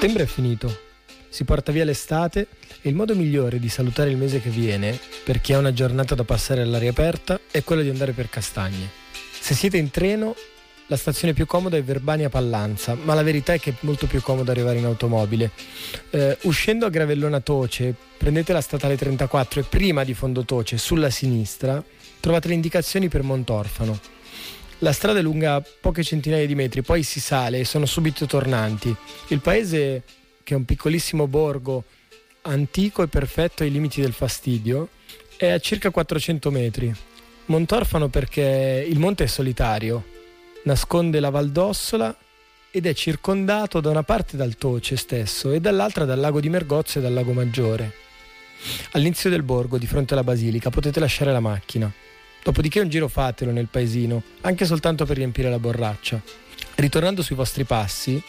Settembre è finito, si porta via l'estate e il modo migliore di salutare il mese che viene, per chi ha una giornata da passare all'aria aperta, è quello di andare per castagne. Se siete in treno, la stazione più comoda è Verbania Pallanza, ma la verità è che è molto più comodo arrivare in automobile. Eh, uscendo a Gravellona Toce, prendete la statale 34 e prima di Fondo Toce, sulla sinistra, trovate le indicazioni per Montorfano. La strada è lunga poche centinaia di metri, poi si sale e sono subito tornanti. Il paese, che è un piccolissimo borgo antico e perfetto ai limiti del fastidio, è a circa 400 metri. Montorfano perché il monte è solitario, nasconde la Valdossola ed è circondato da una parte dal Toce stesso e dall'altra dal lago di Mergozzo e dal lago Maggiore. All'inizio del borgo, di fronte alla basilica, potete lasciare la macchina. Dopodiché un giro fatelo nel paesino, anche soltanto per riempire la borraccia. Ritornando sui vostri passi,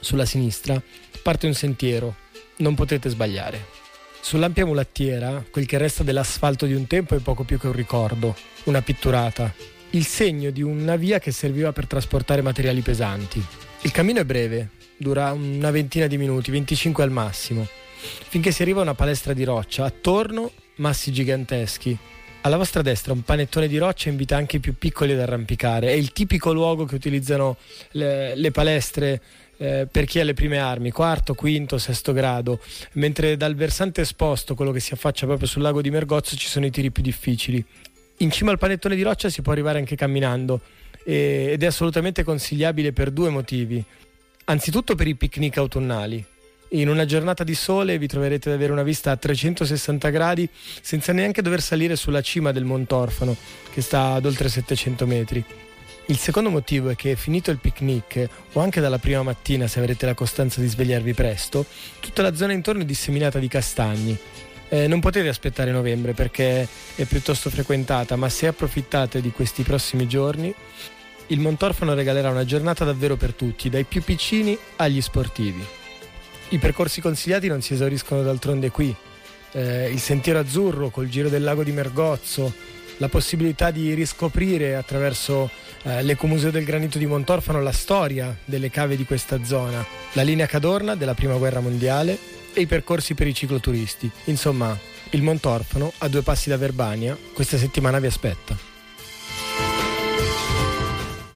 sulla sinistra, parte un sentiero. Non potete sbagliare. Sull'ampia mulattiera, quel che resta dell'asfalto di un tempo è poco più che un ricordo, una pitturata, il segno di una via che serviva per trasportare materiali pesanti. Il cammino è breve, dura una ventina di minuti, 25 al massimo, finché si arriva a una palestra di roccia, attorno massi giganteschi, alla vostra destra un panettone di roccia invita anche i più piccoli ad arrampicare. È il tipico luogo che utilizzano le, le palestre eh, per chi ha le prime armi, quarto, quinto, sesto grado, mentre dal versante esposto, quello che si affaccia proprio sul lago di Mergozzo, ci sono i tiri più difficili. In cima al panettone di roccia si può arrivare anche camminando e, ed è assolutamente consigliabile per due motivi. Anzitutto per i picnic autunnali in una giornata di sole vi troverete ad avere una vista a 360 gradi senza neanche dover salire sulla cima del Montorfano, che sta ad oltre 700 metri. Il secondo motivo è che finito il picnic, o anche dalla prima mattina se avrete la costanza di svegliarvi presto, tutta la zona intorno è disseminata di castagni. Eh, non potete aspettare novembre perché è piuttosto frequentata, ma se approfittate di questi prossimi giorni, il Montorfano regalerà una giornata davvero per tutti, dai più piccini agli sportivi. I percorsi consigliati non si esauriscono d'altronde qui. Eh, il sentiero azzurro col giro del lago di Mergozzo, la possibilità di riscoprire attraverso eh, l'Ecomuseo del Granito di Montorfano la storia delle cave di questa zona, la linea Cadorna della Prima Guerra Mondiale e i percorsi per i cicloturisti. Insomma, il Montorfano, a due passi da Verbania, questa settimana vi aspetta.